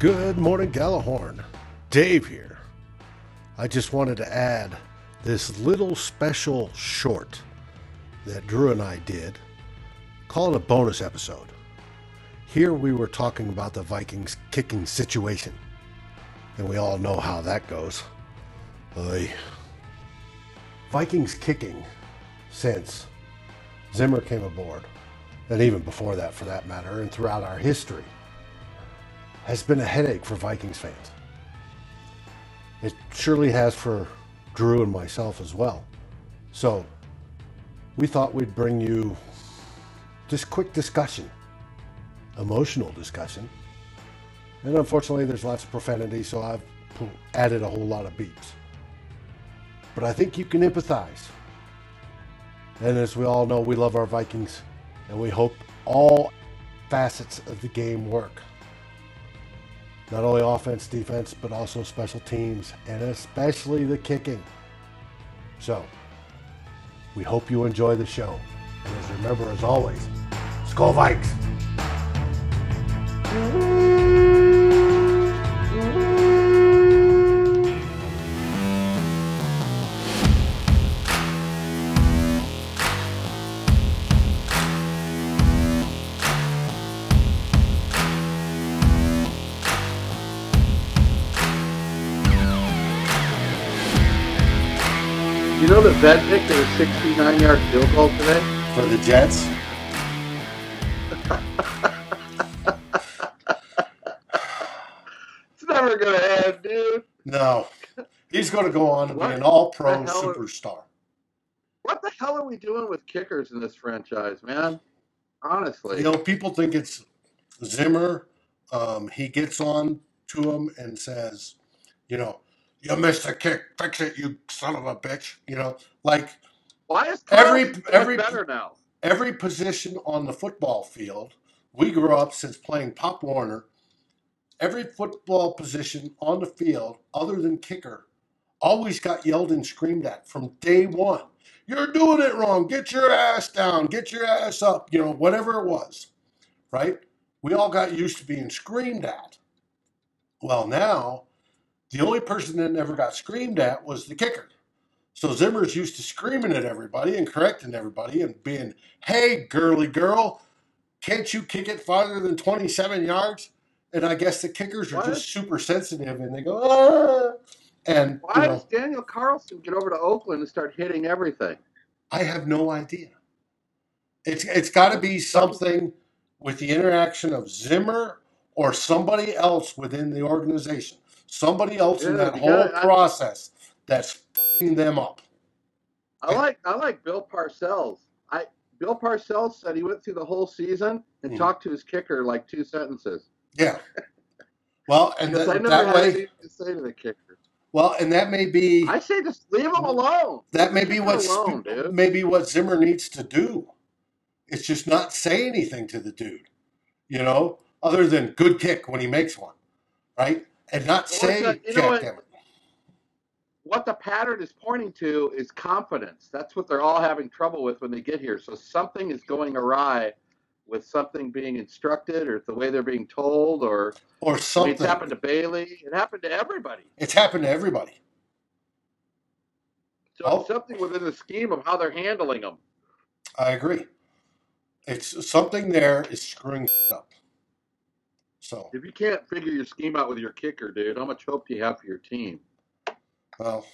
Good morning, Gallahorn. Dave here. I just wanted to add this little special short that Drew and I did. Call it a bonus episode. Here we were talking about the Vikings kicking situation. And we all know how that goes. Oy. Vikings kicking since Zimmer came aboard, and even before that for that matter, and throughout our history, has been a headache for Vikings fans. It surely has for Drew and myself as well. So we thought we'd bring you this quick discussion, emotional discussion. And unfortunately, there's lots of profanity, so I've added a whole lot of beeps. But I think you can empathize. And as we all know, we love our Vikings, and we hope all facets of the game work. Not only offense, defense, but also special teams, and especially the kicking. So, we hope you enjoy the show. And as remember, as always, Skol Vikes! You know that Vedvik did a 69 yard field goal today? For the Jets, It's never going to end, dude. no. He's going to go on to be an all pro superstar. What the hell are we doing with kickers in this franchise, man? Honestly. You know, people think it's Zimmer. Um, he gets on to him and says, you know, you missed a kick. Fix it, you son of a bitch. You know, like Why is every- every, every- better now? every position on the football field, we grew up since playing Pop Warner. Every football position on the field, other than kicker, always got yelled and screamed at from day one. You're doing it wrong. Get your ass down. Get your ass up. You know, whatever it was, right? We all got used to being screamed at. Well, now, the only person that never got screamed at was the kicker. So Zimmer's used to screaming at everybody and correcting everybody and being, hey, girly girl, can't you kick it farther than 27 yards? And I guess the kickers are What? just super sensitive and they go, ah. And, you Why know, does Daniel Carlson get over to Oakland and start hitting everything? I have no idea. It's it's got to be something with the interaction of Zimmer or somebody else within the organization, somebody else in Yeah, that whole I- process that's fucking them up. I like I like Bill Parcells. I Bill Parcells said he went through the whole season and Mhm. talked to his kicker like two sentences. Yeah. Well, and Because that, I never that had way, anything to say to the kicker. well, and that may be I say just leave him alone. that may be the what alone, dude. maybe what Zimmer needs to do. It's just not say anything to the dude, you know, other than good kick when he makes one, right? And not Well, say it's you know what? what the pattern is pointing to is confidence. That's what they're all having trouble with when they get here. So something is going awry with something being instructed or the way they're being told or or I mean, something. it's happened to Bailey. It happened to everybody. It's happened to everybody. So Oh. something within the scheme of how they're handling them. I agree. It's something there is screwing shit up. So, If you can't figure your scheme out with your kicker, dude, how much hope do you have for your team? well,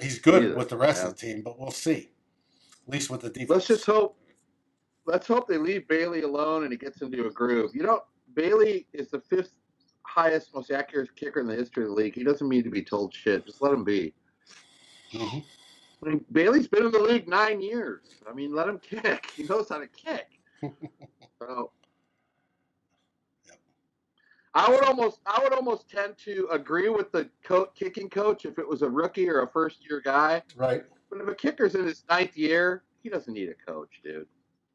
he's good Neither. with the rest Yeah. of the team, but we'll see. At least with the defense. Let's just hope. Let's hope they leave Bailey alone and he gets into a groove. You know, Bailey is the fifth highest, most accurate kicker in the history of the league. He doesn't need to be told shit. Just let him be. Mhm. I mean, Bailey's been in the league nine years. I mean, let him kick. He knows how to kick. so, Yep. I would almost, I would almost tend to agree with the co- kicking coach if it was a rookie or a first year guy. Right. But if a kicker's in his ninth year, he doesn't need a coach, dude.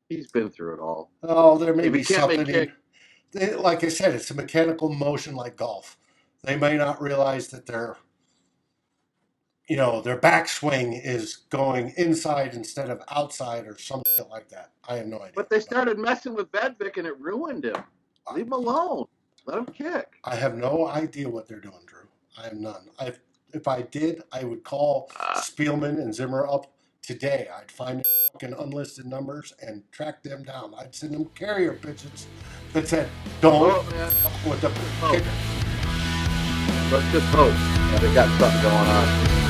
He's been through it all. Oh, there may If be he can't make something. kick- they, like I said, it's a mechanical motion like golf. They may not realize that their, you know, their backswing is going inside instead of outside or something like that. I have no idea. But they started messing with Vedvik and it ruined him. Leave him alone. Let them kick. I have no idea what they're doing, Drew. I have none. I if I did, I would call Uh, Spielman and Zimmer up today. I'd find fucking unlisted numbers and track them down. I'd send them carrier pigeons that said, "Don't well, man, fuck with the Oh. kicker." let's just hope that they got something going on.